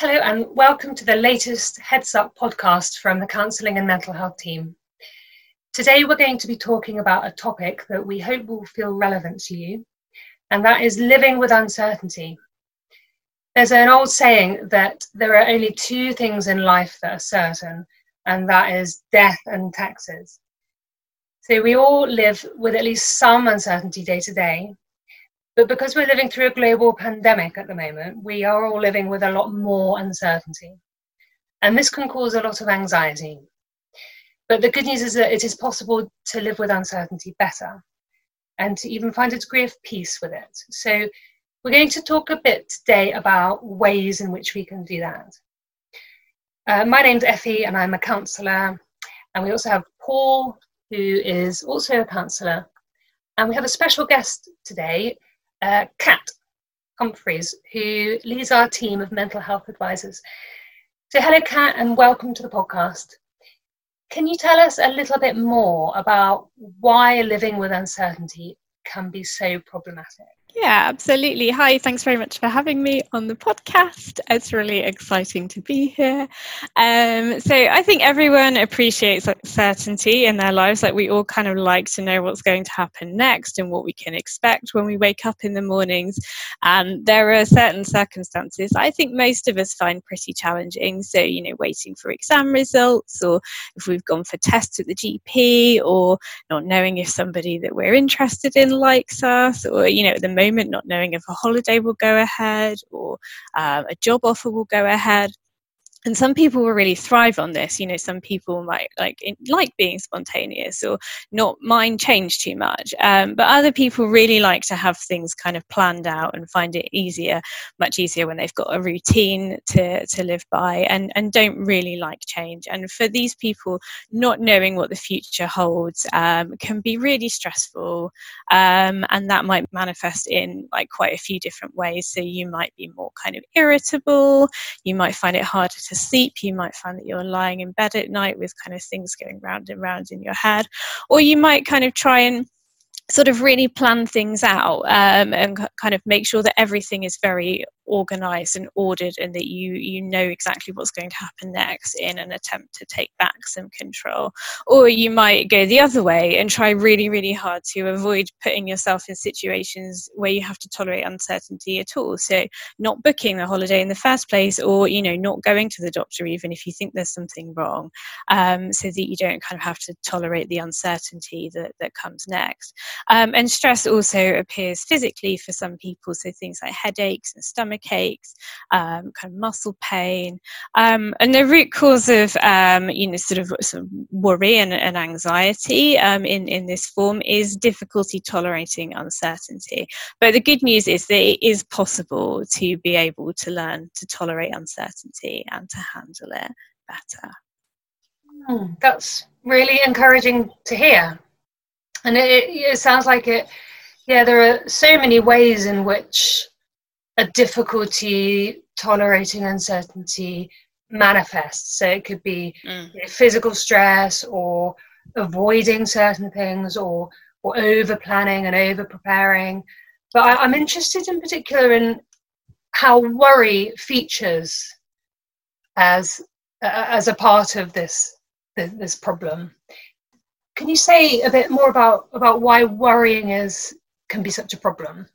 Hello, and welcome to the latest Heads Up podcast from the Counselling and Mental Health team. Today, we're going to be talking about a topic that we hope will feel relevant to you, and that is living with uncertainty. There's an old saying that there are only two things in life that are certain, and that is death and taxes. So we all live with at least some uncertainty day to day, but because we're living through a global pandemic at the moment, we are all living with a lot more uncertainty. And this can cause a lot of anxiety. But the good news is that it is possible to live with uncertainty better and to even find a degree of peace with it. So, we're going to talk a bit today about ways in which we can do that. Uh, my name's Effie, and I'm a counsellor. And we also have Paul, who is also a counsellor. And we have a special guest today uh, Kat Humphreys, who leads our team of mental health advisors. So, hello, Kat, and welcome to the podcast. Can you tell us a little bit more about why living with uncertainty can be so problematic? Yeah, absolutely. Hi, thanks very much for having me on the podcast. It's really exciting to be here. Um, so, I think everyone appreciates certainty in their lives. Like, we all kind of like to know what's going to happen next and what we can expect when we wake up in the mornings. And there are certain circumstances I think most of us find pretty challenging. So, you know, waiting for exam results, or if we've gone for tests at the GP, or not knowing if somebody that we're interested in likes us, or, you know, at the moment, not knowing if a holiday will go ahead or uh, a job offer will go ahead and some people will really thrive on this you know some people might like like being spontaneous or not mind change too much um, but other people really like to have things kind of planned out and find it easier much easier when they've got a routine to, to live by and, and don't really like change. And for these people not knowing what the future holds um, can be really stressful um, and that might manifest in like quite a few different ways. So you might be more kind of irritable you might find it harder to sleep, you might find that you're lying in bed at night with kind of things going round and round in your head, or you might kind of try and sort of really plan things out um, and kind of make sure that everything is very organized and ordered and that you you know exactly what's going to happen next in an attempt to take back some control. Or you might go the other way and try really really hard to avoid putting yourself in situations where you have to tolerate uncertainty at all. So not booking the holiday in the first place or you know not going to the doctor even if you think there's something wrong um, so that you don't kind of have to tolerate the uncertainty that, that comes next. Um, and stress also appears physically for some people so things like headaches and stomach aches, um, kind of muscle pain. Um, and the root cause of, um, you know, sort of, sort of worry and, and anxiety um, in, in this form is difficulty tolerating uncertainty. But the good news is that it is possible to be able to learn to tolerate uncertainty and to handle it better. Mm, that's really encouraging to hear. And it, it sounds like it, yeah, there are so many ways in which a difficulty tolerating uncertainty manifests. So it could be mm. physical stress or avoiding certain things or or over planning and over preparing. But I, I'm interested in particular in how worry features as uh, as a part of this this problem. Can you say a bit more about about why worrying is can be such a problem?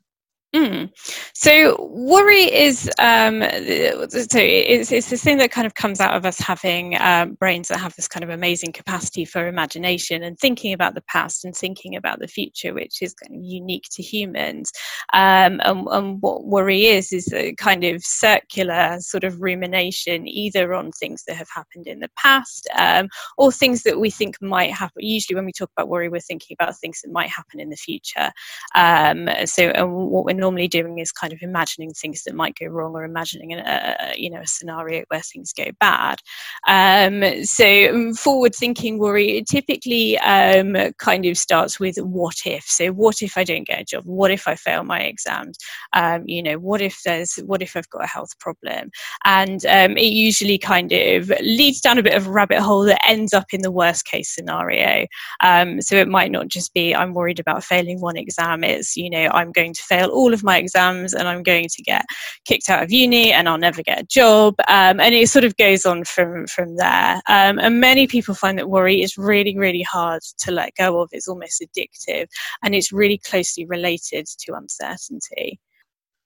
Mm. So worry is um, so it's, it's this thing that kind of comes out of us having um, brains that have this kind of amazing capacity for imagination and thinking about the past and thinking about the future, which is kind of unique to humans. Um, and, and, what worry is is a kind of circular sort of rumination, either on things that have happened in the past um, or things that we think might happen. Usually, when we talk about worry, we're thinking about things that might happen in the future. Um, so, and what we're normally doing is kind of imagining things that might go wrong or imagining a, you know a scenario where things go bad. Um, so um, forward thinking worry typically um, kind of starts with what if. So what if I don't get a job? What if I fail my exams? Um, you know what if there's what if I've got a health problem? And um, it usually kind of leads down a bit of a rabbit hole that ends up in the worst case scenario. Um, so it might not just be I'm worried about failing one exam. It's you know I'm going to fail all all of my exams and I'm going to get kicked out of uni and I'll never get a job. Um, and it sort of goes on from, from there. Um, and many people find that worry is really, really hard to let go of. It's almost addictive and it's really closely related to uncertainty.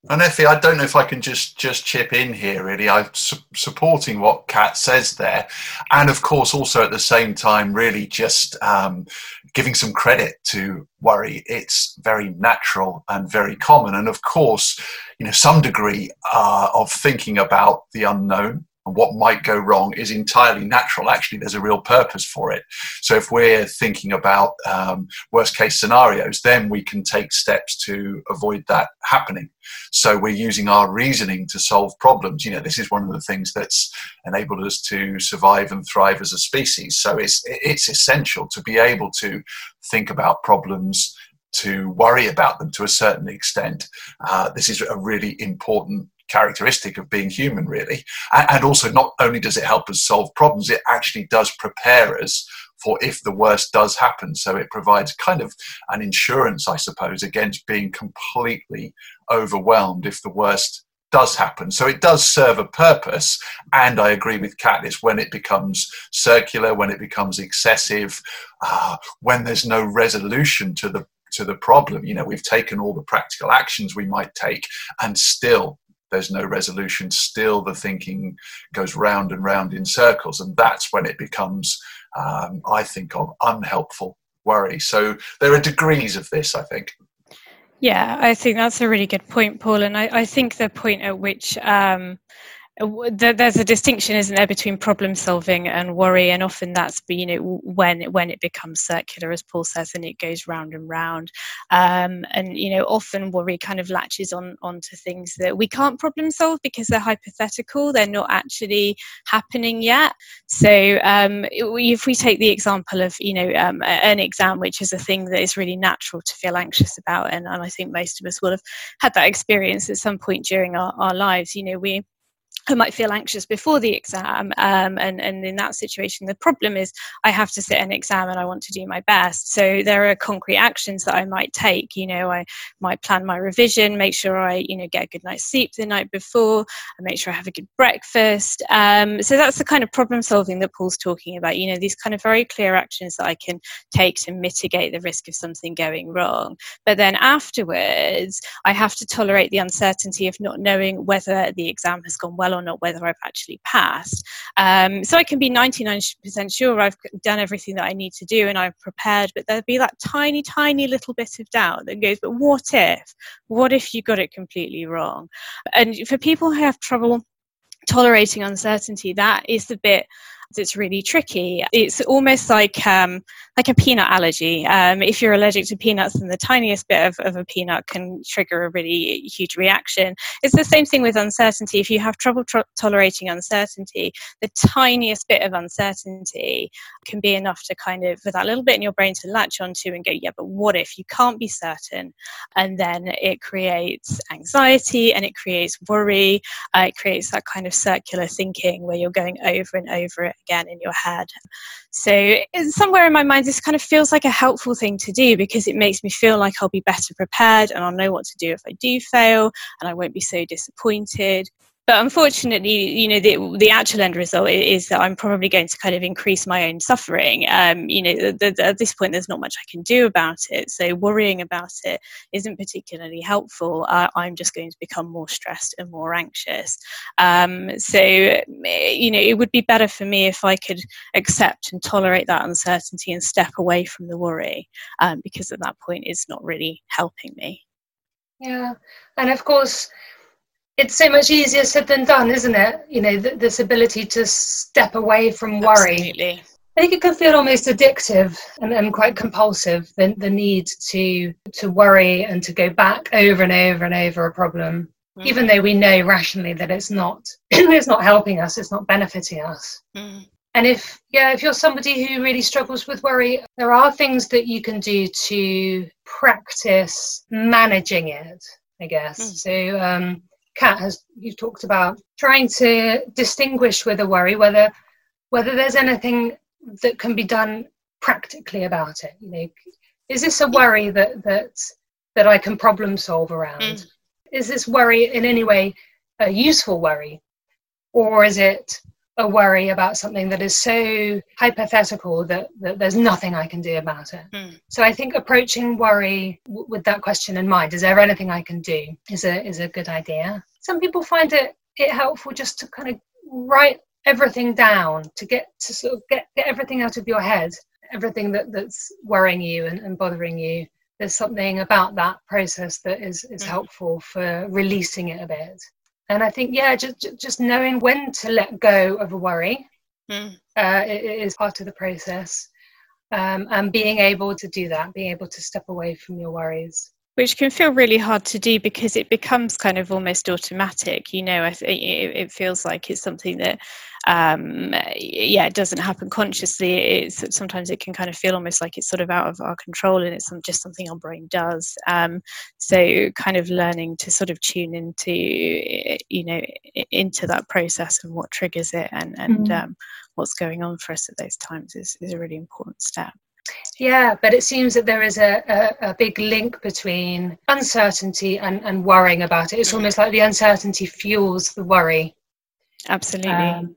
And Effie, I don't know if I can just just chip in here. Really, I'm su- supporting what Kat says there, and of course, also at the same time, really just um, giving some credit to worry. It's very natural and very common, and of course, you know, some degree uh, of thinking about the unknown and what might go wrong is entirely natural. Actually, there's a real purpose for it. So if we're thinking about um, worst case scenarios, then we can take steps to avoid that happening. So we're using our reasoning to solve problems. You know, this is one of the things that's enabled us to survive and thrive as a species. So it's it's essential to be able to think about problems to worry about them to a certain extent. Uh, this is a really important characteristic of being human, really. And also, not only does it help us solve problems, it actually does prepare us for if the worst does happen. So it provides kind of an insurance, I suppose, against being completely overwhelmed if the worst does happen. So it does serve a purpose. And I agree with Kat, it's when it becomes circular, when it becomes excessive, uh, when there's no resolution to the to the problem. You know, we've taken all the practical actions we might take, and still there's no resolution. Still, the thinking goes round and round in circles, and that's when it becomes, um, I think, of unhelpful worry. So there are degrees of this, I think. Yeah, I think that's a really good point, Paul. And I, I think the point at which um, there's a distinction isn't there between problem solving and worry and often that's you know when when it becomes circular as paul says and it goes round and round. Um, and you know often worry kind of latches on onto things that we can't problem solve because they're hypothetical they're not actually happening yet. So um, if we take the example of you know um, an exam which is a thing that is really natural to feel anxious about and, and i think most of us will have had that experience at some point during our, our lives you know we I might feel anxious before the exam, um, and and in that situation, the problem is I have to sit an exam and I want to do my best. So there are concrete actions that I might take. You know, I might plan my revision, make sure I you know get a good night's sleep the night before, and make sure I have a good breakfast. Um, so that's the kind of problem solving that Paul's talking about. You know, these kind of very clear actions that I can take to mitigate the risk of something going wrong. But then afterwards, I have to tolerate the uncertainty of not knowing whether the exam has gone well or not whether I've actually passed. Um, so I can be 99% sure I've done everything that I need to do and I've prepared, but there'll be that tiny, tiny little bit of doubt that goes, but what if? What if you got it completely wrong? And for people who have trouble tolerating uncertainty, that is the bit it's really tricky. It's almost like um, like a peanut allergy. Um, if you're allergic to peanuts, then the tiniest bit of, of a peanut can trigger a really huge reaction. It's the same thing with uncertainty. If you have trouble tro- tolerating uncertainty, the tiniest bit of uncertainty can be enough to kind of, for that little bit in your brain to latch onto and go, yeah, but what if you can't be certain? And then it creates anxiety and it creates worry. Uh, it creates that kind of circular thinking where you're going over and over it again in your head. So, somewhere in my mind, this kind of feels like a helpful thing to do because it makes me feel like I'll be better prepared and I'll know what to do if I do fail and I won't be so disappointed but unfortunately, you know, the, the actual end result is that I'm probably going to kind of increase my own suffering. Um, you know, the, the, at this point, there's not much I can do about it. So worrying about it isn't particularly helpful. Uh, I'm just going to become more stressed and more anxious. Um, so, you know, it would be better for me if I could accept and tolerate that uncertainty and step away from the worry, um, because at that point, it's not really helping me. Yeah, and of course it's so much easier said than done, isn't it? You know, th- this ability to step away from worry. Absolutely. I think it can feel almost addictive and, and quite compulsive. The, the need to to worry and to go back over and over and over a problem, mm. even though we know rationally that it's not it's not helping us, it's not benefiting us. Mm. And if yeah, if you're somebody who really struggles with worry, there are things that you can do to practice managing it. I guess mm. so. Um, Kat has you've talked about trying to distinguish with a worry whether whether there's anything that can be done practically about it. You know, is this a worry that that that I can problem solve around? Mm. is this worry in any way a useful worry? Or is it a worry about something that is so hypothetical that, that there's nothing I can do about it. Mm. So I think approaching worry w- with that question in mind, is there anything I can do, is a is a good idea. Some people find it it helpful just to kind of write everything down to get to sort of get, get everything out of your head, everything that, that's worrying you and, and bothering you. There's something about that process that is, is mm. helpful for releasing it a bit. And I think, yeah, just just knowing when to let go of a worry mm. uh, is part of the process, um, and being able to do that, being able to step away from your worries which can feel really hard to do because it becomes kind of almost automatic you know it feels like it's something that um, yeah it doesn't happen consciously. It's sometimes it can kind of feel almost like it's sort of out of our control and it's just something our brain does. Um, so kind of learning to sort of tune into you know into that process and what triggers it and and mm. um, what's going on for us at those times is, is a really important step yeah, but it seems that there is a, a, a, big link between uncertainty and, and worrying about it. It's mm-hmm. almost like the uncertainty fuels the worry. Absolutely. Um,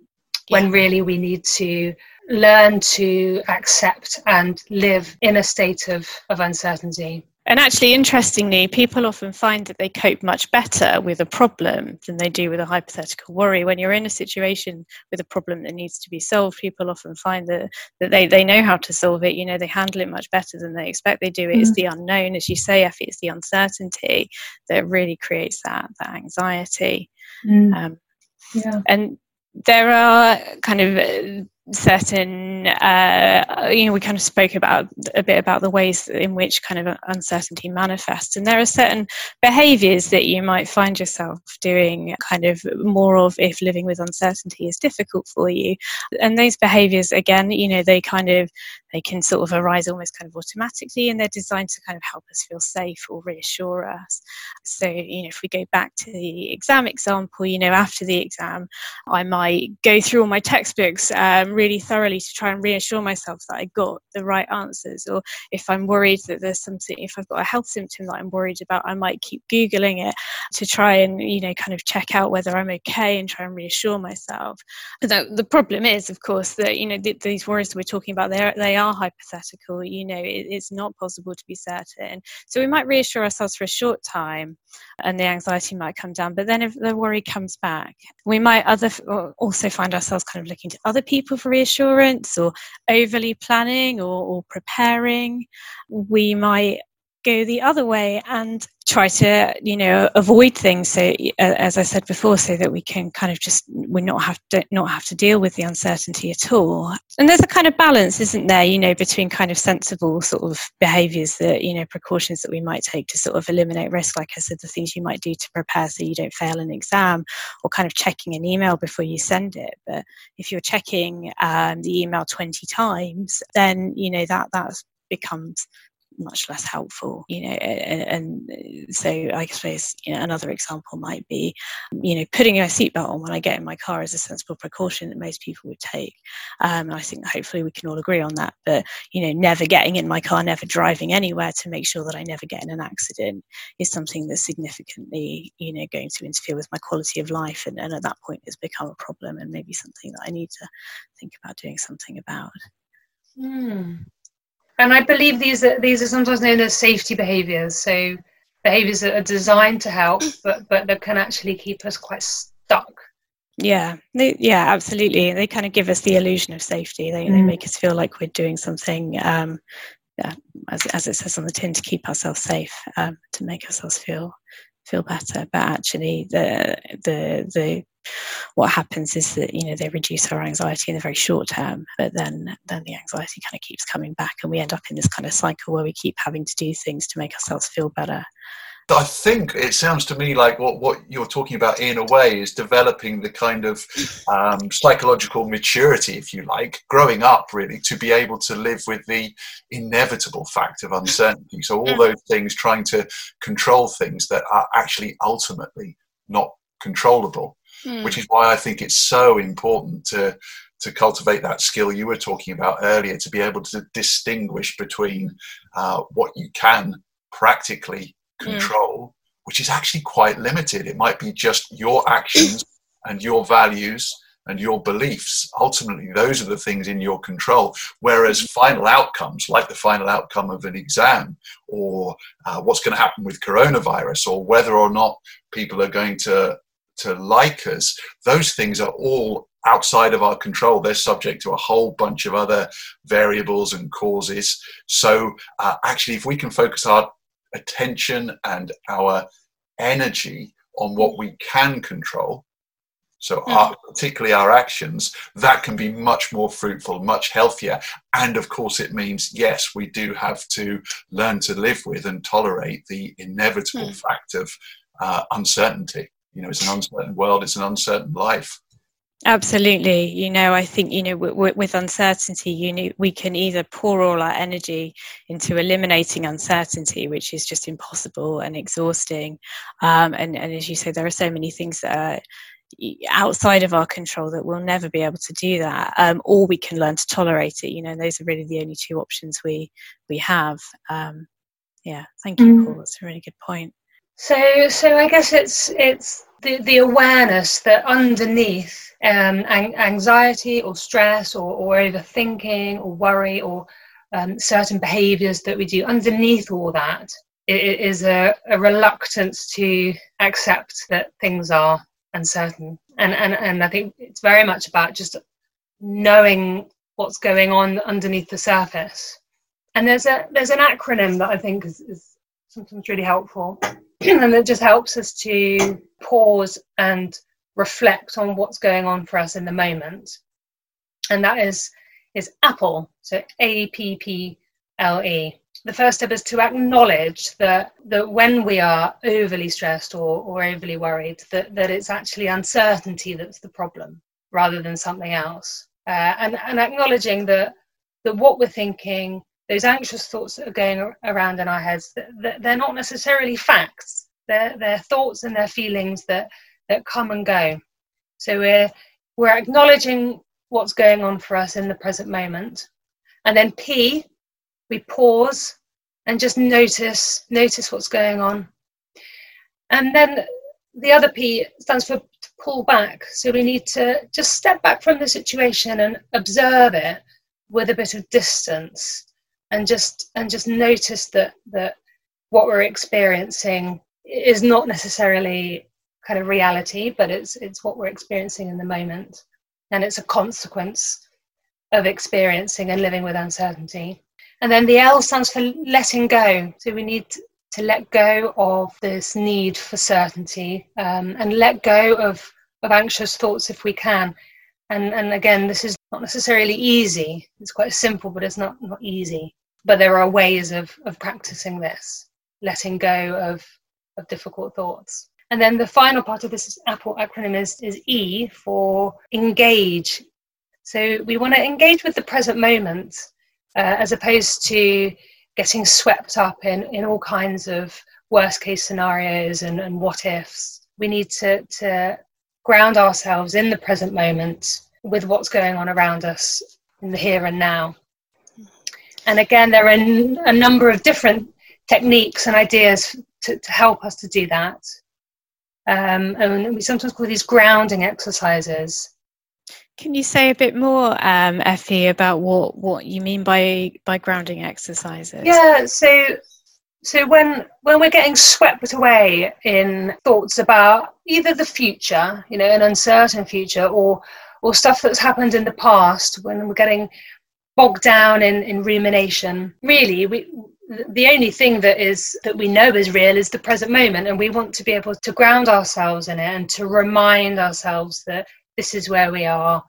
when yeah. really we need to learn to accept and live in a state of, of uncertainty. And actually, interestingly, people often find that they cope much better with a problem than they do with a hypothetical worry. When you're in a situation with a problem that needs to be solved, people often find that, that they, they know how to solve it. You know, they handle it much better than they expect they do. It mm. is the unknown, as you say, Effie, it's the uncertainty that really creates that, that anxiety. Mm. Um, yeah. And there are kind of certain uh, you know we kind of spoke about a bit about the ways in which kind of uncertainty manifests. And there are certain behaviors that you might find yourself doing kind of more of if living with uncertainty is difficult for you. And those behaviors again you know they kind of they can sort of arise almost kind of automatically and they're designed to kind of help us feel safe or reassure us. So you know if we go back to the exam example you know after the exam i might go through all my textbooks um, really thoroughly to try and reassure myself that i got the right answers. Or if i'm worried that there's something if i've got a health symptom that i'm worried about i might keep googling it to try and you know kind of check out whether i'm okay and try and reassure myself. But the, problem is of course that you know th- these worries that we're talking about they they are hypothetical you know it, it's not possible to be certain. So we might reassure ourselves for a short time and the anxiety might come down but then if the worry comes back we might other also find ourselves kind of looking to other people for reassurance or overly planning or, or preparing. We might go the other way and try to you know avoid things so as i said before so that we can kind of just we not have to not have to deal with the uncertainty at all. And there's a kind of balance isn't there you know between kind of sensible sort of behaviors that you know precautions that we might take to sort of eliminate risk like i said the things you might do to prepare so you don't fail an exam or kind of checking an email before you send it. But if you're checking um, the email 20 times then you know that that becomes much less helpful you know and, so i suppose you know another example might be you know putting a seatbelt on when i get in my car is a sensible precaution that most people would take. Um, and i think hopefully we can all agree on that but you know never getting in my car never driving anywhere to make sure that i never get in an accident is something that's significantly you know going to interfere with my quality of life and, and at that point it's become a problem and maybe something that i need to think about doing something about. Mm and I believe these are these are sometimes known as safety behaviours. So behaviours that are designed to help, but but that can actually keep us quite stuck. Yeah, they, yeah, absolutely. They kind of give us the illusion of safety. They, mm. they make us feel like we're doing something, um, yeah, as, as it says on the tin, to keep ourselves safe, um, to make ourselves feel feel better. But actually, the the the what happens is that you know they reduce our anxiety in the very short term but then then the anxiety kind of keeps coming back and we end up in this kind of cycle where we keep having to do things to make ourselves feel better I think it sounds to me like what, what you're talking about in a way is developing the kind of um, psychological maturity, if you like, growing up really to be able to live with the inevitable fact of uncertainty. So, all mm. those things trying to control things that are actually ultimately not controllable mm. which is why I think it's so important to to cultivate that skill you were talking about earlier to be able to distinguish between uh, what you can practically hmm. control. Mm. which is actually quite limited. It might be just your actions and your values and your beliefs. Ultimately, those are the things in your control. Whereas final outcomes, like the final outcome of an exam, or uh, what's going to happen with coronavirus, or whether or not people are going to to like us, those things are all outside of our control. They're subject to a whole bunch of other variables and causes. So, uh, actually, if we can focus our attention and our energy on what we can control, so mm. our, particularly our actions, that can be much more fruitful, much healthier. And of course, it means, yes, we do have to learn to live with and tolerate the inevitable mm. fact of uh, uncertainty. You know, it's an uncertain world, it's an uncertain life. Absolutely. You know, I think, you know, w- with uncertainty, you know, we can either pour all our energy into eliminating uncertainty, which is just impossible and exhausting. Um, and, and as you say, there are so many things that are outside of our control that we'll never be able to do that um, or we can learn to tolerate it you know those are really the only two options we we have um, yeah thank you mm. paul that's a really good point so so i guess it's it's the, the awareness that underneath um, anxiety or stress or, or overthinking or worry or um, certain behaviors that we do underneath all that it is a, a reluctance to accept that things are uncertain. And, and and i think it's very much about just knowing what's going on underneath the surface. And there's a there's an acronym that i think is, is sometimes really helpful and it just helps us to pause and reflect on what's going on for us in the moment. And that is is apple so a p p l e. The first step is to acknowledge that that when we are overly stressed or, or overly worried that, that it's actually uncertainty that's the problem rather than something else. Uh, and, and acknowledging that that what we're thinking those anxious thoughts that are going around in our heads they're not necessarily facts. They're, they're thoughts and they're feelings that that come and go. So we're we're acknowledging what's going on for us in the present moment. And then p we pause and just notice notice what's going on. And then the other p stands for pull back. So we need to just step back from the situation and observe it with a bit of distance and just and just notice that that what we're experiencing is not necessarily kind of reality but it's it's what we're experiencing in the moment and it's a consequence of experiencing and living with uncertainty and then the L stands for letting go. So we need to let go of this need for certainty um, and let go of, of anxious thoughts if we can. And, and again, this is not necessarily easy. It's quite simple, but it's not, not easy. But there are ways of, of practicing this, letting go of, of difficult thoughts. And then the final part of this Apple acronym is, is E for engage. So we want to engage with the present moment uh, as opposed to getting swept up in, in all kinds of worst case scenarios and, and what ifs. We need to, to ground ourselves in the present moment with what's going on around us in the here and now. And again, there are a number of different techniques and ideas to, to help us to do that. Um, and we sometimes call these grounding exercises. Can you say a bit more, um, Effie, about what, what you mean by by grounding exercises? Yeah, so so when when we're getting swept away in thoughts about either the future, you know, an uncertain future, or or stuff that's happened in the past, when we're getting bogged down in, in rumination, really we the only thing that is that we know is real is the present moment and we want to be able to ground ourselves in it and to remind ourselves that this is where we are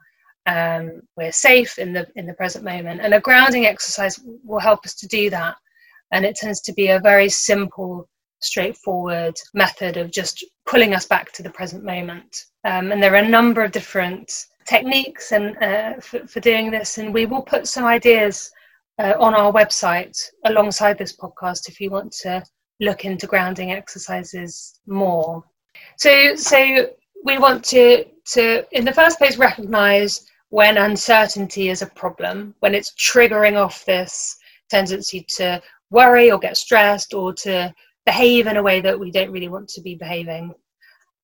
um, we're safe in the in the present moment. And a grounding exercise will help us to do that. And it tends to be a very simple straightforward method of just pulling us back to the present moment. Um, and there are a number of different techniques and uh, for, for, doing this and we will put some ideas uh, on our website alongside this podcast if you want to look into grounding exercises more so so we want to to in the first place recognize when uncertainty is a problem when it's triggering off this tendency to worry or get stressed or to behave in a way that we don't really want to be behaving.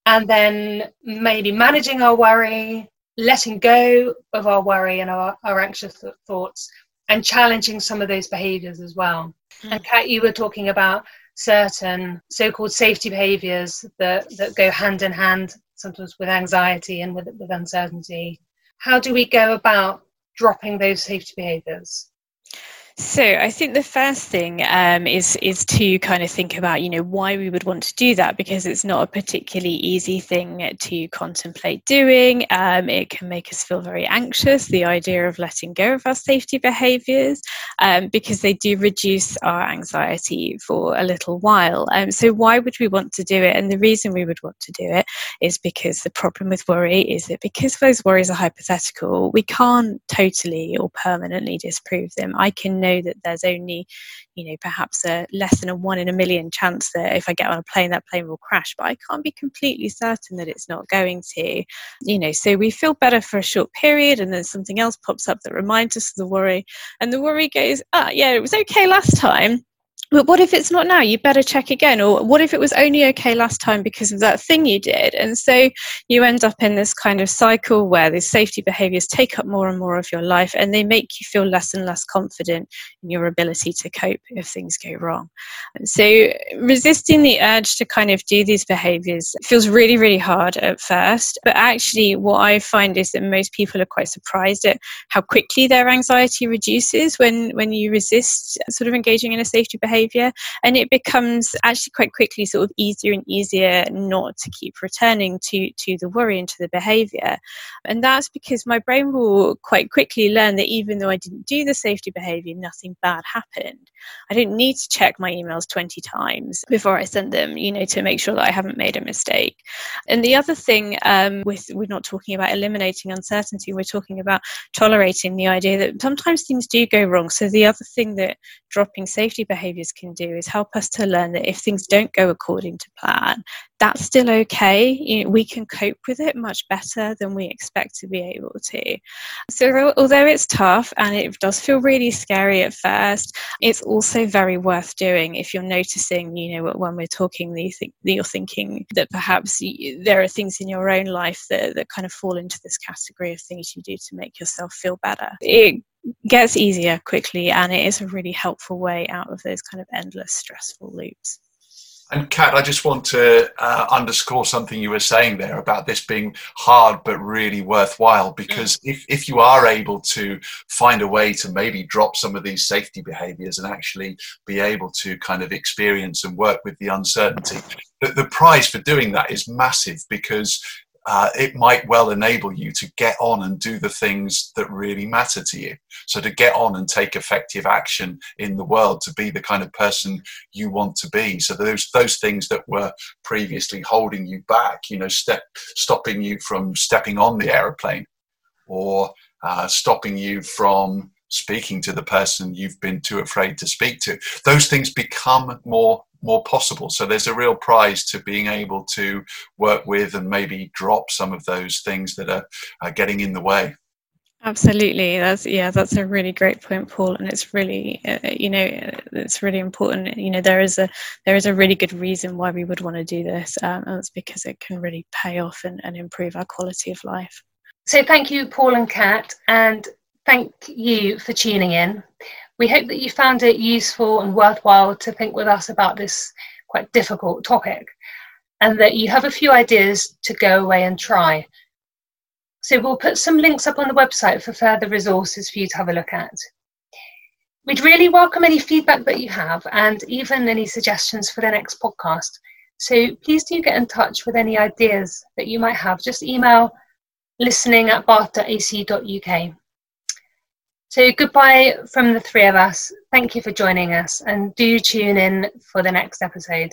And then maybe managing our worry, letting go of our worry and our, our anxious thoughts, and challenging some of those behaviors as well. Mm. And Kat, you were talking about certain so-called safety behaviors that, that go hand in hand sometimes with anxiety and with, with uncertainty. How do we go about dropping those safety behaviors? So I think the first thing um, is is to kind of think about you know why we would want to do that because it's not a particularly easy thing to contemplate doing. Um, it can make us feel very anxious. The idea of letting go of our safety behaviours um, because they do reduce our anxiety for a little while. Um, so why would we want to do it? And the reason we would want to do it is because the problem with worry is that because those worries are hypothetical, we can't totally or permanently disprove them. I can know that there's only, you know, perhaps a less than a one in a million chance that if I get on a plane, that plane will crash. But I can't be completely certain that it's not going to, you know. So we feel better for a short period, and then something else pops up that reminds us of the worry, and the worry goes, ah, yeah, it was okay last time but what if it's not now? You better check again. Or what if it was only okay last time because of that thing you did? And so you end up in this kind of cycle where these safety behaviors take up more and more of your life and they make you feel less and less confident in your ability to cope if things go wrong. And so resisting the urge to kind of do these behaviors feels really, really hard at first. But actually, what I find is that most people are quite surprised at how quickly their anxiety reduces when, when you resist sort of engaging in a safety behavior behavior. And it becomes actually quite quickly sort of easier and easier not to keep returning to, to the worry and to the behavior. And that's because my brain will quite quickly learn that even though I didn't do the safety behavior, nothing bad happened. I didn't need to check my emails 20 times before I send them, you know, to make sure that I haven't made a mistake. And the other thing um, with we're not talking about eliminating uncertainty, we're talking about tolerating the idea that sometimes things do go wrong. So the other thing that dropping safety behaviors can do is help us to learn that if things don't go according to plan, that's still okay. You know, we can cope with it much better than we expect to be able to. So, although it's tough and it does feel really scary at first, it's also very worth doing if you're noticing, you know, when we're talking, that, you're thinking that perhaps there are things in your own life that, that kind of fall into this category of things you do to make yourself feel better. It gets easier quickly and it is a really helpful way out of those kind of endless stressful loops. And Kat, I just want to uh, underscore something you were saying there about this being hard but really worthwhile. Because mm. if, if you are able to find a way to maybe drop some of these safety behaviors and actually be able to kind of experience and work with the uncertainty, the, the prize for doing that is massive because uh, it might well enable you to get on and do the things that really matter to you. So, to get on and take effective action in the world, to be the kind of person you want to be. So, those those things that were previously holding you back, you know, step stopping you from stepping on the aeroplane, or uh, stopping you from speaking to the person you've been too afraid to speak to. Those things become more more possible. So there's a real prize to being able to work with and maybe drop some of those things that are, are getting in the way. Absolutely, that's yeah, that's a really great point, Paul, and it's really uh, you know it's really important. You know there is a there is a really good reason why we would want to do this, um, and it's because it can really pay off and, and improve our quality of life. So thank you, Paul and Kat, and thank you for tuning in. We hope that you found it useful and worthwhile to think with us about this quite difficult topic and that you have a few ideas to go away and try. So we'll put some links up on the website for further resources for you to have a look at. We'd really welcome any feedback that you have and even any suggestions for the next podcast. So please do get in touch with any ideas that you might have. Just email listening at bath.ac.uk. So, goodbye from the three of us. Thank you for joining us, and do tune in for the next episode.